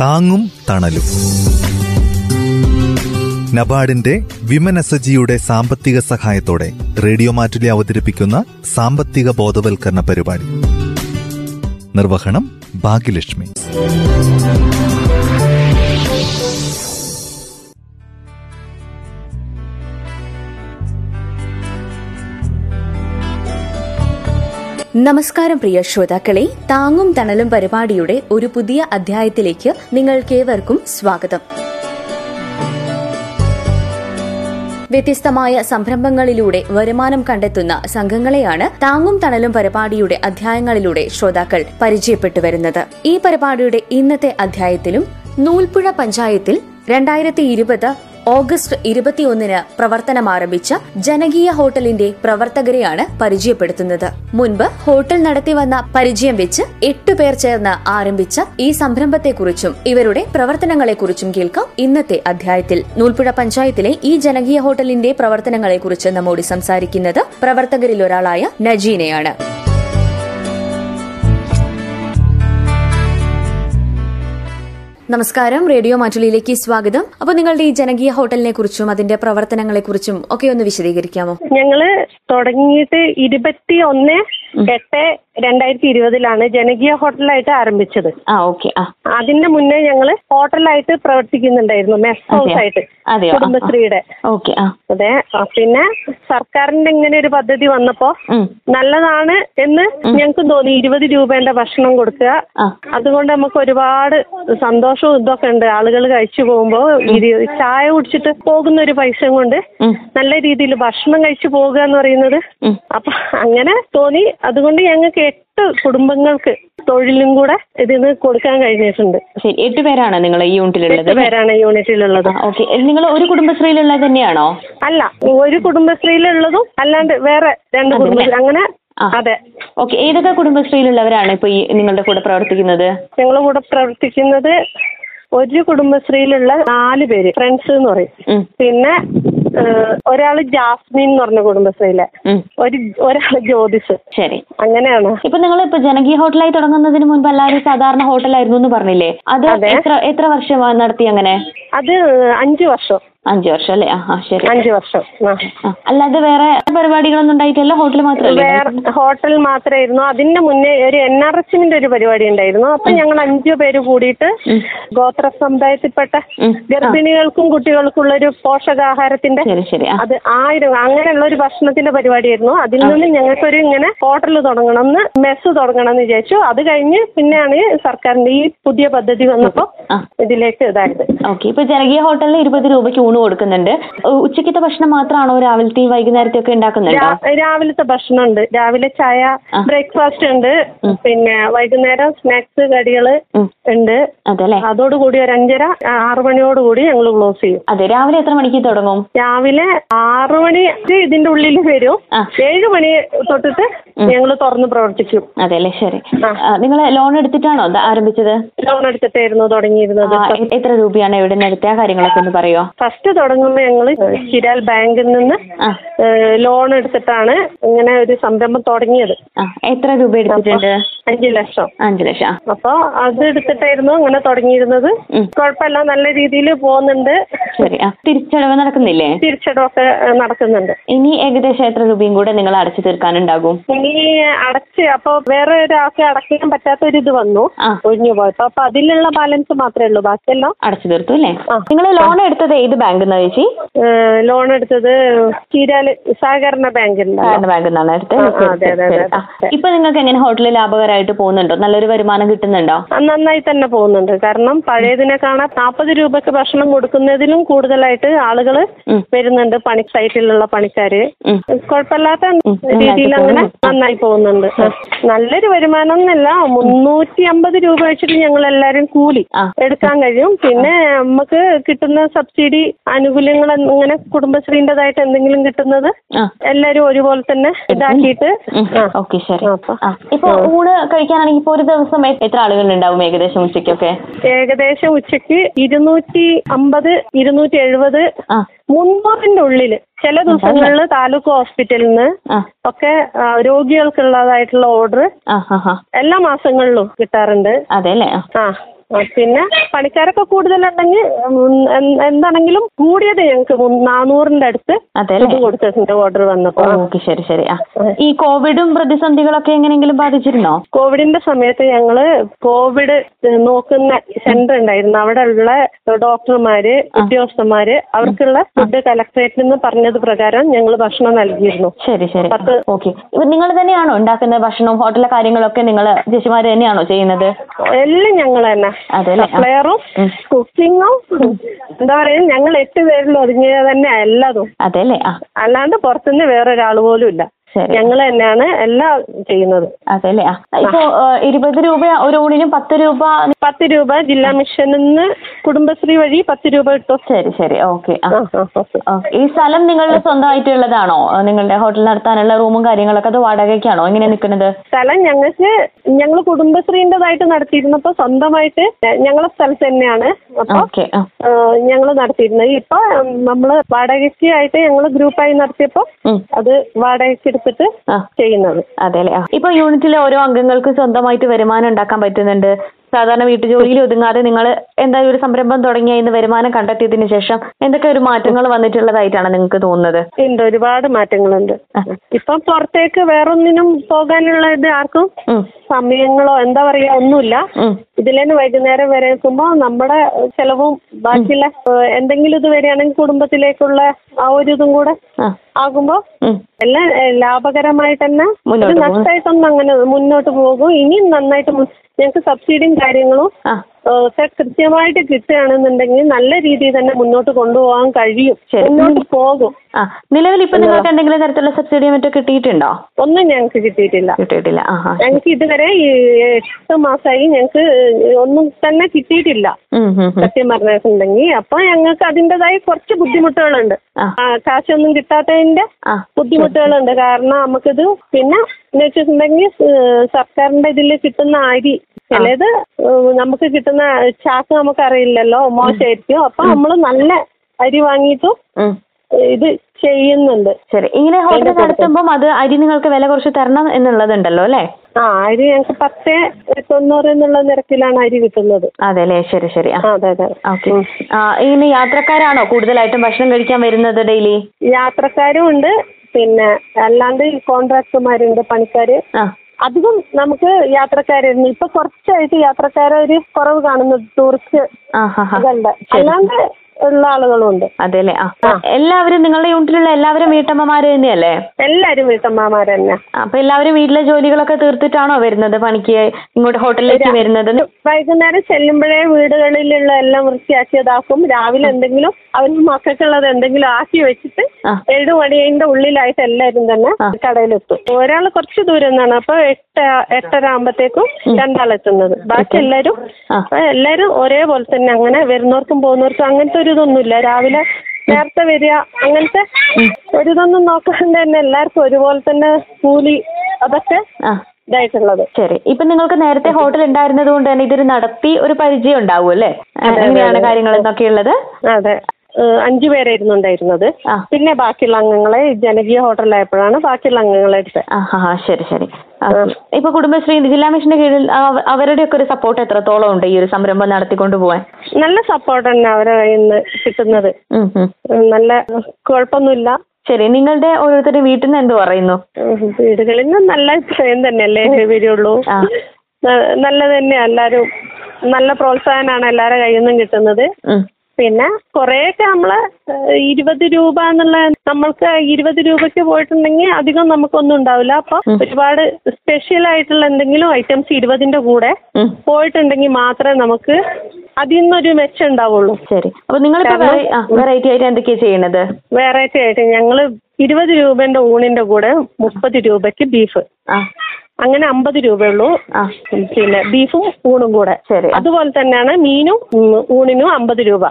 താങ്ങും തണലും. നബാർഡിന്റെ വിമനസജിയുടെ സാമ്പത്തിക സഹായത്തോടെ റേഡിയോ മാറ്റിലെ അവതരിപ്പിക്കുന്ന സാമ്പത്തിക ബോധവൽക്കരണ പരിപാടി. നിർവഹണം ഭാഗ്യലക്ഷ്മി. നമസ്കാരം പ്രിയ ശ്രോതാക്കളെ താങ്ങും തണലും പരിപാടിയുടെ ഒരു പുതിയ അധ്യായത്തിലേക്ക് നിങ്ങൾക്കേവർക്കും സ്വാഗതം. വ്യത്യസ്തമായ സംരംഭങ്ങളിലൂടെ വരുമാനം കണ്ടെത്തുന്ന സംഘങ്ങളെയാണ് താങ്ങും തണലും പരിപാടിയുടെ അധ്യായങ്ങളിലൂടെ ശ്രോതാക്കൾ പരിചയപ്പെട്ടു വരുന്നത്. ഈ പരിപാടിയുടെ ഇന്നത്തെ അധ്യായത്തിലും നൂൽപ്പുഴ പഞ്ചായത്തിൽ രണ്ടായിരത്തി ഇരുപത് ഓഗസ്റ്റ് ഇരുപത്തിയൊന്നിന് പ്രവർത്തനം ആരംഭിച്ച ജനകീയ ഹോട്ടലിന്റെ പ്രവർത്തകരെയാണ് പരിചയപ്പെടുത്തുന്നത്. മുൻപ് ഹോട്ടൽ നടത്തിവന്ന പരിചയം വെച്ച് എട്ടു പേർ ചേർന്ന് ആരംഭിച്ച ഈ സംരംഭത്തെക്കുറിച്ചും ഇവരുടെ പ്രവർത്തനങ്ങളെക്കുറിച്ചും കേൾക്കാം ഇന്നത്തെ അധ്യായത്തിൽ. നൂൽപ്പുഴ പഞ്ചായത്തിലെ ഈ ജനകീയ ഹോട്ടലിന്റെ പ്രവർത്തനങ്ങളെക്കുറിച്ച് നമ്മോട് സംസാരിക്കുന്നത് പ്രവർത്തകരിൽ ഒരാളായ നജീനയാണ്. നമസ്കാരം. റേഡിയോ മാറ്റുലിയിലേക്ക് സ്വാഗതം. അപ്പൊ നിങ്ങളുടെ ഈ ജനകീയ ഹോട്ടലിനെ കുറിച്ചും അതിന്റെ പ്രവർത്തനങ്ങളെ കുറിച്ചും ഒക്കെ ഒന്ന് വിശദീകരിക്കാമോ? ഞങ്ങൾ തുടങ്ങിയിട്ട് ഇരുപത്തി ഒന്ന് എട്ട് രണ്ടായിരത്തി ഇരുപതിലാണ് ജനകീയ ഹോട്ടലായിട്ട് ആരംഭിച്ചത്. ആ ഓക്കെ ആ. അതിന്റെ മുന്നേ ഞങ്ങൾ ഹോട്ടലായിട്ട് പ്രവർത്തിക്കുന്നുണ്ടായിരുന്നു മെസ് ഹൗസ് ആയിട്ട് അതെയോ? കുടുംബശ്രീയുടെ. ഓക്കെ ആ. അതെ ആ, പിന്നെ സർക്കാരിന്റെ ഇങ്ങനെ ഒരു പദ്ധതി വന്നപ്പോ ഉം. നല്ലതാണ് എന്ന് ഞങ്ങൾക്ക് തോന്നി. ഇരുപത് രൂപേന്റെ ഭക്ഷണം കൊടുക്കുക. ആ. അതുകൊണ്ട് നമുക്ക് ഒരുപാട് സന്തോഷവും ഇതൊക്കെ ഉണ്ട്. ആളുകൾ കഴിച്ചു പോകുമ്പോ ഇരു- ചായ കുടിച്ചിട്ട് പോകുന്ന ഒരു പൈസ കൊണ്ട് ഉം. നല്ല രീതിയിൽ ഭക്ഷണം കഴിച്ചു പോകുക എന്ന് പറയുന്നത്. അപ്പൊ അങ്ങനെ തോന്നി. അതുകൊണ്ട് ഞങ്ങൾക്ക് എട്ട് കുടുംബങ്ങൾക്ക് തൊഴിലും കൂടെ ഇതിന് കൊടുക്കാൻ കഴിഞ്ഞിട്ടുണ്ട്. ശരി എട്ട് പേരാണ് നിങ്ങൾ ഈ യൂണിറ്റിലുള്ളത്? എട്ട് പേരാണ് യൂണിറ്റിലുള്ളത്. ഓക്കെ. നിങ്ങൾ ഒരു കുടുംബശ്രീയിലുള്ളത് തന്നെയാണോ? അല്ല ഒരു കുടുംബശ്രീയിലുള്ളതും അല്ലാണ്ട് വേറെ രണ്ട് കുടുംബശ്രീ അങ്ങനെ അതെ. ഓക്കെ ഏതൊക്കെ കുടുംബശ്രീയിലുള്ളവരാണ് ഇപ്പൊ ഈ നിങ്ങളുടെ കൂടെ പ്രവർത്തിക്കുന്നത്? ഞങ്ങളുടെ കൂടെ പ്രവർത്തിക്കുന്നത് ഒരു കുടുംബശ്രീയിലുള്ള നാല് പേര് ഫ്രണ്ട്സ് എന്ന് പറയും. പിന്നെ ഒരാൾ ജാസ്മിൻ എന്ന് പറഞ്ഞ കുടുംബശ്രീയിലെ. ഒരു ഒരാൾ ജ്യോതിഷ്. ശരി. അങ്ങനെയാണ്. ഇപ്പൊ നിങ്ങൾ ഇപ്പൊ ജനകീയ ഹോട്ടലായി തുടങ്ങുന്നതിന് മുൻപ് എല്ലാവരും സാധാരണ ഹോട്ടലായിരുന്നു എന്ന് പറഞ്ഞില്ലേ? അത്. എത്ര എത്ര വർഷം നടത്തി അങ്ങനെ? അത് അഞ്ചു വർഷം. അഞ്ചു വർഷം അല്ലേ ആ ആ, ശരി. അഞ്ചു വർഷം. ആ. അല്ലാതെ വേറെ പരിപാടികളൊന്നും ഉണ്ടായിട്ടില്ല? ഹോട്ടൽ മാത്രമല്ലേ? വേറെ ഹോട്ടൽ മാത്രമായിരുന്നു. അതിന്റെ മുന്നേ ഒരു എൻ ആർ എച്ചിന്റെ ഒരു പരിപാടി ഉണ്ടായിരുന്നു. അപ്പൊ ഞങ്ങൾ അഞ്ചു പേര് കൂടിയിട്ട് ഗോത്ര സമുദായത്തിൽപ്പെട്ട ഗർഭിണികൾക്കും കുട്ടികൾക്കുള്ള ഒരു പോഷകാഹാരത്തിന്റെ ശരി ശരി. ആ. അത് ആയിരം അങ്ങനെയുള്ള ഒരു ഭക്ഷണത്തിന്റെ പരിപാടിയായിരുന്നു. അതിൽ നിന്ന് ഞങ്ങൾക്കൊരു ഇങ്ങനെ ഹോട്ടൽ തുടങ്ങണം എന്ന് മെസ്സ് തുടങ്ങണം എന്ന് വിചാരിച്ചു. അത് കഴിഞ്ഞ് പിന്നെയാണ് സർക്കാരിന്റെ ഈ പുതിയ പദ്ധതി വന്നപ്പോ ആ. ഇതിലേക്ക് ഇതായത്. ഓക്കെ. ഇപ്പൊ ജനകീയ ഹോട്ടലിൽ ഇരുപത് രൂപയ്ക്ക് ഊണ് കൊടുക്കുന്നുണ്ട്. ഉച്ചക്കത്തെ ഭക്ഷണം മാത്രമാണോ രാവിലത്തെ വൈകുന്നേരത്തെ ഒക്കെ ഉണ്ടാക്കുന്നുണ്ടോ? രാവിലത്തെ ഭക്ഷണം ഉണ്ട് രാവിലെ ചായ ബ്രേക്ക്ഫാസ്റ്റ് ഉണ്ട്. പിന്നെ വൈകുന്നേരം സ്നാക്സ് കടികൾ. ഉണ്ട്. അതല്ലേ? അതോടുകൂടി ഒരു അഞ്ചര ആറു മണിയോട് മണിയോടുകൂടി ഞങ്ങൾ ക്ലോസ് ചെയ്യും. അതെ രാവിലെ എത്ര മണിക്ക് തുടങ്ങും? രാവിലെ ആറു മണി ഇതിന്റെ ഉള്ളിൽ വരും. ഏഴ് മണി തൊട്ടിട്ട് ഞങ്ങൾ തുറന്ന് പ്രവർത്തിക്കും. അതെല്ലേ ശരി. നിങ്ങൾ ലോൺ എടുത്തിട്ടാണോ ആരംഭിച്ചത്? ലോൺ എടുത്തിട്ടായിരുന്നു തുടങ്ങിയിരുന്നത്. എത്ര രൂപയാണ് എവിടെ നിന്ന് എടുത്ത കാര്യങ്ങളൊക്കെ ഒന്ന് പറയോ? ഫസ്റ്റ് തുടങ്ങുമ്പോൾ ഞങ്ങൾ ചിരാൽ ബാങ്കിൽ നിന്ന് ലോൺ എടുത്തിട്ടാണ് ഇങ്ങനെ ഒരു സംരംഭം തുടങ്ങിയത്. എത്ര രൂപ എടുത്തിട്ടുണ്ട്? അഞ്ച് ലക്ഷം. അഞ്ചു ലക്ഷം അപ്പൊ അത് എടുത്തിട്ടായിരുന്നു അങ്ങനെ തുടങ്ങിയിരുന്നത്. കുഴപ്പമില്ല നല്ല രീതിയിൽ പോകുന്നുണ്ട്. ശരി തിരിച്ചടവ് നടക്കുന്നില്ലേ? തിരിച്ചടവൊക്കെ ഒക്കെ നടക്കുന്നുണ്ട്. ഇനി ഏകദേശം എത്ര രൂപയും കൂടെ നിങ്ങൾ അടച്ചു തീർക്കാനുണ്ടാകും? ഇനി അടച്ച് അപ്പൊ വേറെ ഒരാൾക്ക് അടയ്ക്കാൻ പറ്റാത്ത ഒരു ഇത് വന്നു. ഒഴിഞ്ഞു പോയപ്പോ അപ്പൊ അതിലുള്ള ബാലൻസ് മാത്രമേ ഉള്ളൂ ബാക്കിയെല്ലാം. അടച്ചു തീർത്തു അല്ലേ? നിങ്ങൾ ലോൺ എടുത്തത് ഏത് ബാങ്കിൽ നിന്നാ ചേച്ചി? ലോൺ എടുത്തത് ചീരാൽ സഹകരണ ബാങ്കിൽ സഹകരണ ബാങ്കിൽ നിന്നാണ് എടുത്തത്. ഇപ്പൊ നിങ്ങൾക്ക് എങ്ങനെ ഹോട്ടലിൽ ലാഭകരമായിട്ട് ജീവനക്കാരായിട്ട് പോകുന്നുണ്ടോ? നല്ലൊരു വരുമാനം കിട്ടുന്നുണ്ടോ? നന്നായി തന്നെ പോകുന്നുണ്ട്. കാരണം പഴയതിനെ കാണാൻ നാൽപ്പത് രൂപക്ക് ഭക്ഷണം കൊടുക്കുന്നതിലും കൂടുതലായിട്ട് ആളുകൾ വരുന്നുണ്ട് പണി സൈറ്റിലുള്ള പണിക്കാര്. കുഴപ്പമില്ലാത്ത. രീതിയിൽ അങ്ങനെ നന്നായി പോകുന്നുണ്ട്. നല്ലൊരു വരുമാനം എന്നല്ല മുന്നൂറ്റി അമ്പത് രൂപ വെച്ചിട്ട് ഞങ്ങൾ എല്ലാരും കൂലി എടുക്കാൻ കഴിയും. പിന്നെ നമുക്ക് കിട്ടുന്ന സബ്സിഡി ആനുകൂല്യങ്ങൾ ഇങ്ങനെ കുടുംബശ്രീന്റെതായിട്ട് എന്തെങ്കിലും കിട്ടുന്നത് എല്ലാരും ഒരുപോലെ തന്നെ ഇതാക്കിയിട്ട്. ഓക്കെ ശരി. ഇപ്പൊ ഊണ് കഴിക്കാനാണെങ്കിൽ ഇപ്പൊ ഒരു ദിവസം എത്ര ആളുകൾ ഉണ്ടാവും ഏകദേശം ഉച്ചയ്ക്കൊക്കെ? ഏകദേശം ഉച്ചയ്ക്ക് ഇരുന്നൂറ്റി അമ്പത് ഇരുന്നൂറ്റി എഴുപത് മുന്നൂറിന്റെ ഉള്ളിൽ. ചില ദിവസങ്ങളിൽ താലൂക്ക് ഹോസ്പിറ്റലിൽ നിന്ന് ഒക്കെ രോഗികൾക്കുള്ളതായിട്ടുള്ള ഓർഡർ എല്ലാ മാസങ്ങളിലും കിട്ടാറുണ്ട്. അതെ അല്ലേ? ആ, പിന്നെ പണിക്കാരൊക്കെ കൂടുതലുണ്ടെങ്കിൽ എന്താണെങ്കിലും കൂടിയത് ഞങ്ങൾക്ക് നാനൂറിന്റെ അടുത്ത് ഇത് കൊടുത്തിട്ടുണ്ട് ഓർഡർ വന്നപ്പോ. ഓക്കെ ശരി ശരി. ആ ഈ കോവിഡും പ്രതിസന്ധികളൊക്കെ എങ്ങനെയെങ്കിലും ബാധിച്ചിരുന്നോ? കോവിഡിന്റെ സമയത്ത് ഞങ്ങൾ കോവിഡ് നോക്കുന്ന സെന്റർ ഉണ്ടായിരുന്നു. അവിടെ ഉള്ള ഡോക്ടർമാര് ഉദ്യോഗസ്ഥന്മാര് അവർക്കുള്ള ഫുഡ് കലക്ടറേറ്റിൽ നിന്ന് പറഞ്ഞത് പ്രകാരം ഞങ്ങൾ ഭക്ഷണം നൽകിയിരുന്നു. ശരി ശരി. പത്ത് ഓക്കെ. നിങ്ങൾ തന്നെയാണോ ഉണ്ടാക്കുന്നത് ഭക്ഷണവും ഹോട്ടലിലെ കാര്യങ്ങളൊക്കെ നിങ്ങൾ ചേച്ചിമാർ തന്നെയാണോ ചെയ്യുന്നത്? എല്ലാം ഞങ്ങൾ തന്നെ. സപ്ലയറും. കുക്കിങ്ങും എന്താ പറയുക ഞങ്ങൾ എട്ട് പേരിൽ ഒതുങ്ങിയത് തന്നെ എല്ലാതും അല്ലാണ്ട് പുറത്തുനിന്ന് വേറൊരാൾ പോലും ഇല്ല. ഞങ്ങൾ തന്നെയാണ് എല്ലാം ചെയ്യുന്നത്. അതെല്ലേ? ഇപ്പോ ഇരുപത് രൂപ ഒരു ഊണിന് പത്ത് രൂപ പത്ത് രൂപ ജില്ലാ മിഷനിൽ നിന്ന് കുടുംബശ്രീ വഴി പത്ത് രൂപ കിട്ടും. ശരി ശരി. ഓക്കെ. ഈ സ്ഥലം നിങ്ങളുടെ സ്വന്തമായിട്ടുള്ളതാണോ? നിങ്ങളുടെ ഹോട്ടൽ നടത്താനുള്ള റൂമും കാര്യങ്ങളൊക്കെ അത് വാടകയ്ക്കാണോ? എങ്ങനെ നിൽക്കുന്നത്? സ്ഥലം ഞങ്ങൾക്ക് ഞങ്ങൾ കുടുംബശ്രീന്റെതായിട്ട് നടത്തിയിരുന്നപ്പോ സ്വന്തമായിട്ട് ഞങ്ങളെ സ്ഥലത്ത് തന്നെയാണ്. അപ്പൊ ഞങ്ങൾ നടത്തിയിരുന്നത്. ഇപ്പൊ നമ്മൾ വാടകയ്ക്ക് ആയിട്ട് ഞങ്ങൾ ഗ്രൂപ്പായി നടത്തിയപ്പോ അത് വാടകയ്ക്ക് എടുത്തിട്ട് ചെയ്യുന്നത്. അതെ അല്ലേ ഇപ്പൊ യൂണിറ്റിലെ ഓരോ അംഗങ്ങൾക്ക് സ്വന്തമായിട്ട് വരുമാനം ഉണ്ടാക്കാൻ പറ്റുന്നുണ്ട്. സാധാരണ വീട്ടുജോലിയിൽ ഒതുങ്ങാതെ നിങ്ങൾ എന്തായാലും ഒരു സംരംഭം തുടങ്ങി ഇന്ന് വരുമാനം കണ്ടെത്തിയതിനു ശേഷം എന്തൊക്കെ ഒരു മാറ്റങ്ങൾ വന്നിട്ടുള്ളതായിട്ടാണ് നിങ്ങൾക്ക് തോന്നുന്നത് ഉണ്ട് ഒരുപാട് മാറ്റങ്ങളുണ്ട് ഇപ്പം പുറത്തേക്ക് വേറൊന്നിനും പോകാനുള്ള ഇത് ആർക്കും. സമയങ്ങളോ എന്താ പറയാ ഒന്നുമില്ല. ഇതിലേന്ന് വൈകുന്നേരം വരെ എത്തുമ്പോ നമ്മുടെ ചെലവും ബാക്കിയുള്ള എന്തെങ്കിലും ഇത് വരികയാണെങ്കിൽ കുടുംബത്തിലേക്കുള്ള ആ ഒരു ഇതും കൂടെ ആകുമ്പോ. എല്ലാം ലാഭകരമായിട്ട് തന്നെ. നഷ്ടമായിട്ടൊന്നും അങ്ങനെ മുന്നോട്ട് പോകും ഇനിയും നന്നായിട്ട് ഞങ്ങൾക്ക് സബ്സിഡിയും കാര്യങ്ങളും ഒക്കെ കൃത്യമായിട്ട് കിട്ടുകയാണെന്നുണ്ടെങ്കിൽ നല്ല രീതിയിൽ തന്നെ മുന്നോട്ട് കൊണ്ടുപോകാൻ കഴിയും. മുന്നോട്ട് പോകും. നിലവിൽ ഇപ്പൊ നിങ്ങൾക്ക് എന്തെങ്കിലും തരത്തിലുള്ള സബ്സിഡി മറ്റോ കിട്ടിയിട്ടുണ്ടോ? ഒന്നും ഞങ്ങൾക്ക് കിട്ടിയിട്ടില്ല. കിട്ടിയിട്ടില്ല. ഞങ്ങൾക്ക് ഇതുവരെ ഈ എട്ട് മാസമായി ഞങ്ങൾക്ക് ഒന്നും തന്നെ കിട്ടിയിട്ടില്ല. സത്യം പറഞ്ഞിട്ടുണ്ടെങ്കിൽ അപ്പൊ ഞങ്ങൾക്ക് അതിന്റെതായ കുറച്ച് ബുദ്ധിമുട്ടുകളുണ്ട്. കാശൊന്നും കിട്ടാത്തതിന്റെ ബുദ്ധിമുട്ടുകളുണ്ട്. കാരണം നമുക്കിത് പിന്നെ എന്ന് വെച്ചിട്ടുണ്ടെങ്കിൽ സർക്കാരിന്റെ ഇതിൽ കിട്ടുന്ന അരി ചിലത് നമുക്ക് കിട്ടുന്ന ചാക്ക് നമുക്കറിയില്ലല്ലോ മോശമായിരിക്കും. അപ്പൊ നമ്മൾ നല്ല അരി വാങ്ങിയിട്ടും. ഇത് ചെയ്യുന്നുണ്ട്. ശരി. ഇങ്ങനെ ഹോട്ടൽ നടത്തുമ്പോൾ അത് അരി നിങ്ങൾക്ക് വില കുറച്ച് തരണം എന്നുള്ളതുണ്ടല്ലോ അല്ലേ? ആ അരി ഞങ്ങൾക്ക് പത്ത് തൊണ്ണൂറ് എന്നുള്ള നിരക്കിലാണ് അരി കിട്ടുന്നത്. അതെ അല്ലേ ശരി. ശരി അതെ അതെ. ഓക്കെ. ഇങ്ങനെ യാത്രക്കാരാണോ കൂടുതലായിട്ടും ഭക്ഷണം കഴിക്കാൻ വരുന്നത് ഡെയിലി? യാത്രക്കാരും ഉണ്ട്. പിന്നെ അല്ലാണ്ട് കോൺട്രാക്ടർമാരുണ്ട് പണിക്കാര്. ആ. അധികം നമുക്ക് യാത്രക്കാരായിരുന്നു ഇപ്പൊ കുറച്ചായിട്ട് യാത്രക്കാരെ ഒരു കുറവ് കാണുന്നു ടൂറിസ്റ്റ് ഇതുണ്ട്. അല്ലാണ്ട് ഉള്ള ആളുകളും ഉണ്ട് ആഹ്. എല്ലാവരും നിങ്ങളുടെ യൂണിറ്റിലുള്ള എല്ലാവരും വീട്ടമ്മമാര് തന്നെയല്ലേ? എല്ലാരും വീട്ടമ്മമാര് തന്നെ. അപ്പൊ എല്ലാവരും വീട്ടിലെ ജോലികളൊക്കെ തീർത്തിട്ടാണോ വരുന്നത്? പണിക്ക് ഇങ്ങോട്ട് ഹോട്ടലിലേക്ക് വരുന്നത്? വൈകുന്നേരം ചെല്ലുമ്പോഴേ വീടുകളിലുള്ള എല്ലാം വൃത്തിയാക്കിയതാക്കും. രാവിലെ എന്തെങ്കിലും അവർക്ക് മക്കൾക്കുള്ളത് എന്തെങ്കിലും ആക്കി വെച്ചിട്ട്. ഏഴ് മണിയുടെ ഉള്ളിലായിട്ട് എല്ലാവരും തന്നെ. കടയിലെത്തും. ഒരാൾ കുറച്ച് ദൂരം നിന്നാണ്. അപ്പൊ എട്ട് എട്ടര ആകുമ്പത്തേക്കും രണ്ടാളെത്തുന്നത്. ബാക്കി എല്ലാരും എല്ലാരും ഒരേപോലെ തന്നെ. അങ്ങനെ വരുന്നവർക്കും പോകുന്നവർക്കും അങ്ങനത്തെ ഒരു ഇതൊന്നുമില്ല രാവിലെ നേരത്തെ വരിക അങ്ങനത്തെ ഒരു ഇതൊന്നും നോക്കാണ്ട് തന്നെ എല്ലാവർക്കും ഒരുപോലെ തന്നെ കൂലി അതൊക്കെ ഇതായിട്ടുള്ളത്. ശരി. ഇപ്പൊ നിങ്ങൾക്ക് നേരത്തെ ഹോട്ടൽ ഉണ്ടായിരുന്നത് കൊണ്ട് തന്നെ ഇതൊരു നടത്തി ഒരു പരിചയം ഉണ്ടാവും അല്ലേ? എങ്ങനെയാണ് കാര്യങ്ങൾ എന്നൊക്കെ ഉള്ളത്. അതെ. അഞ്ചു പേരായിരുന്നു ഉണ്ടായിരുന്നത്. പിന്നെ ബാക്കിയുള്ള അംഗങ്ങളെ ജനകീയ ഹോട്ടലായപ്പോഴാണ് ബാക്കിയുള്ള അംഗങ്ങളെ എടുത്തത്. ശരി ശരി. ഇപ്പൊ കുടുംബശ്രീ ജില്ലാ മിഷന്റെ കീഴിൽ അവ- അവരുടെയൊക്കെ ഒരു സപ്പോർട്ട് എത്രത്തോളം ഉണ്ട് ഈ ഒരു സംരംഭം നടത്തിക്കൊണ്ട് പോവാൻ? നല്ല സപ്പോർട്ട് തന്നെ അവരെ കയ്യിൽ നിന്ന് കിട്ടുന്നത്. നല്ല കുഴപ്പമൊന്നുമില്ല. ശരി നിങ്ങളുടെ ഓരോരുത്തരുടെ വീട്ടിൽ നിന്ന് എന്ത് പറയുന്നു? വീടുകളിൽ നിന്ന് നല്ല അഭിപ്രായം തന്നെയല്ലേ. ന- നല്ലത് തന്നെ എല്ലാവരും നല്ല പ്രോത്സാഹനമാണ് എല്ലാവരുടെ കയ്യിൽ നിന്നും കിട്ടുന്നത്. പിന്നെ കുറെയൊക്കെ നമ്മൾ ഇരുപത് രൂപ എന്നുള്ള നമ്മൾക്ക് ഇരുപത് രൂപയ്ക്ക് പോയിട്ടുണ്ടെങ്കിൽ അധികം നമുക്കൊന്നും ഉണ്ടാവില്ല. അപ്പൊ ഒരുപാട് സ്പെഷ്യൽ ആയിട്ടുള്ള എന്തെങ്കിലും ഐറ്റംസ് ഇരുപതിന്റെ കൂടെ. പോയിട്ടുണ്ടെങ്കിൽ മാത്രമേ നമുക്ക് അതിൽ നിന്നൊരു മെച്ചം ഉണ്ടാവുള്ളൂ. ശരി. അപ്പൊ നിങ്ങൾ വെറൈറ്റി ആയിട്ട് എന്തൊക്കെയാ ചെയ്യണത്? വെറൈറ്റി ആയിട്ട് ഞങ്ങൾ ഇരുപത് രൂപന്റെ ഊണിന്റെ കൂടെ മുപ്പത് രൂപയ്ക്ക് ബീഫ് അങ്ങനെ അമ്പത് രൂപയുള്ളൂ. പിന്നെ ബീഫും ഊണും കൂടെ. അതുപോലെ തന്നെയാണ് മീനും ഊണിനും അമ്പത് രൂപ.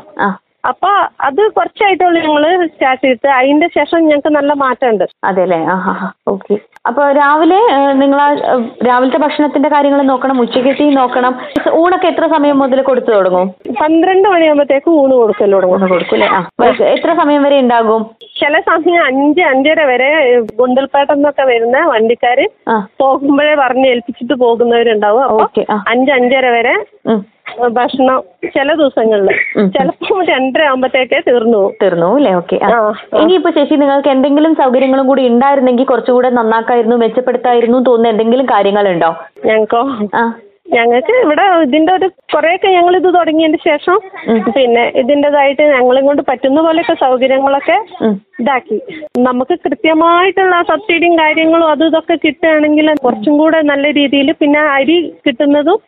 ആ അപ്പൊ അത് കുറച്ചായിട്ടുള്ളൂ ഞങ്ങൾ സ്റ്റാർട്ട് ചെയ്തിട്ട്. അതിന്റെ ശേഷം ഞങ്ങൾക്ക് നല്ല മാറ്റമുണ്ട്. അതെല്ലേ? ആ ഹാ ഹാ ഓക്കെ അപ്പൊ രാവിലെ നിങ്ങൾ രാവിലത്തെ ഭക്ഷണത്തിന്റെ കാര്യങ്ങൾ നോക്കണം ഉച്ചക്കത്തെ നോക്കണം. ഊണൊക്കെ എത്ര സമയം മുതൽ കൊടുത്തു തുടങ്ങും? പന്ത്രണ്ട് മണിയാകുമ്പോഴത്തേക്ക് ഊണ് കൊടുക്കൽ തുടങ്ങും. ഊണ് കൊടുക്കൂലേ ആ എത്ര സമയം വരെ ഉണ്ടാകും? ചില സമയം അഞ്ച് അഞ്ചര വരെ ഗുണ്ടൽപേട്ട എന്നൊക്കെ വരുന്ന വണ്ടിക്കാര് പോകുമ്പോഴേ പറഞ്ഞ് ഏൽപ്പിച്ചിട്ട് പോകുന്നവരുണ്ടാവും. അപ്പൊ അഞ്ച് അഞ്ചര വരെ. ഭക്ഷണം ചില ദിവസങ്ങളിൽ. ചിലപ്പോൾ രണ്ടര ആകുമ്പത്തേക്കേ തീർന്നു പോകും തീർന്നു അല്ലേ? ഓക്കെ. ഇനിയിപ്പോ ചേച്ചി നിങ്ങൾക്ക് എന്തെങ്കിലും സൗകര്യങ്ങളും കൂടി ഉണ്ടായിരുന്നെങ്കിൽ കുറച്ചുകൂടെ നന്നാക്കായിരുന്നു മെച്ചപ്പെടുത്തായിരുന്നു തോന്നുന്ന എന്തെങ്കിലും കാര്യങ്ങളുണ്ടോ? ഞങ്ങൾക്കോ? ആ. ഞങ്ങൾക്ക് ഇവിടെ ഇതിന്റെ ഒരു കുറെയൊക്കെ ഞങ്ങൾ ഇത് തുടങ്ങിയതിന് ശേഷം പിന്നെ ഇതിന്റെതായിട്ട് ഞങ്ങളും കൊണ്ട് പറ്റുന്ന പോലെയൊക്കെ സൗകര്യങ്ങളൊക്കെ. ഇതാക്കി. നമുക്ക് കൃത്യമായിട്ടുള്ള സബ്സിഡിയും കാര്യങ്ങളും അതും ഇതൊക്കെ കിട്ടുകയാണെങ്കിൽ കുറച്ചും കൂടെ നല്ല രീതിയിൽ പിന്നെ അരി കിട്ടുന്നതും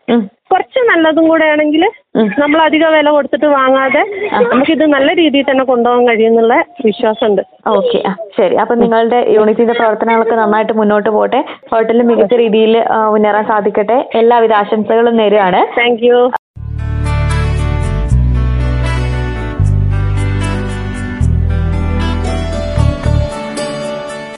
കുറച്ച് നല്ലതും കൂടെ ആണെങ്കിൽ നമ്മൾ അധിക വില കൊടുത്തിട്ട് വാങ്ങാതെ നമുക്കിത് നല്ല രീതിയിൽ തന്നെ കൊണ്ടുപോകാൻ കഴിയുന്നുള്ള വിശ്വാസമുണ്ട്. ഓക്കെ. ശരി. അപ്പൊ നിങ്ങളുടെ യൂണിറ്റിന്റെ പ്രവർത്തനങ്ങളൊക്കെ നന്നായിട്ട് മുന്നോട്ട് പോട്ടെ ഹോട്ടലിൽ മികച്ച രീതിയിൽ മുന്നേറാൻ സാധിക്കട്ടെ. എല്ലാവിധ ആശംസകളും നേരുകയാണ്. താങ്ക് യു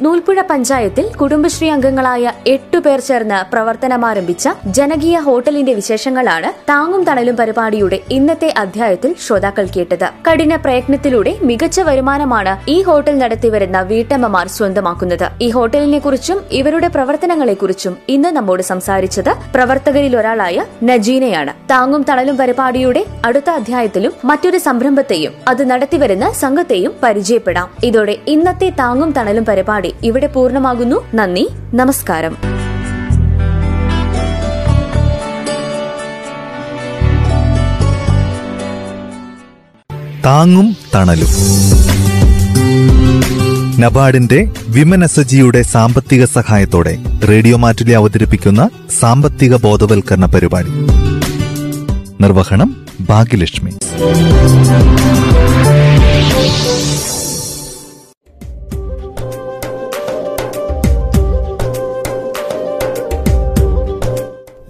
നൂൽപ്പുഴ പഞ്ചായത്തിൽ കുടുംബശ്രീ അംഗങ്ങളായ എട്ടു പേർ ചേർന്ന് പ്രവർത്തനമാരംഭിച്ച ജനകീയ ഹോട്ടലിന്റെ വിശേഷങ്ങളാണ് താങ്ങും തണലും പരിപാടിയുടെ ഇന്നത്തെ അധ്യായത്തിൽ ശ്രോതാക്കൾ കേട്ടത്. കഠിന പ്രയത്നത്തിലൂടെ മികച്ച വരുമാനമാണ് ഈ ഹോട്ടൽ നടത്തിവരുന്ന വീട്ടമ്മമാർ സ്വന്തമാക്കുന്നത്. ഈ ഹോട്ടലിനെ കുറിച്ചും ഇവരുടെ പ്രവർത്തനങ്ങളെക്കുറിച്ചും ഇന്ന് നമ്മോട് സംസാരിച്ചത് പ്രവർത്തകരിൽ ഒരാളായ നജീനയാണ്. താങ്ങും തണലും പരിപാടിയുടെ അടുത്ത അധ്യായത്തിലും മറ്റൊരു സംരംഭത്തെയും അത് നടത്തിവരുന്ന സംഘത്തെയും പരിചയപ്പെടാം. ഇതോടെ ഇന്നത്തെ താങ്ങും തണലും പരിപാടി ഇവിടെ പൂർണമാകുന്നു. നന്ദി. നമസ്കാരം. താങ്ങും തണലും. നബാർഡിന്റെ വിമൻ എസ്എജിയുടെ സാമ്പത്തിക സഹായത്തോടെ റേഡിയോ മാറ്റിലെ അവതരിപ്പിക്കുന്ന സാമ്പത്തിക ബോധവൽക്കരണ പരിപാടി. നിർവഹണം ഭാഗ്യലക്ഷ്മി.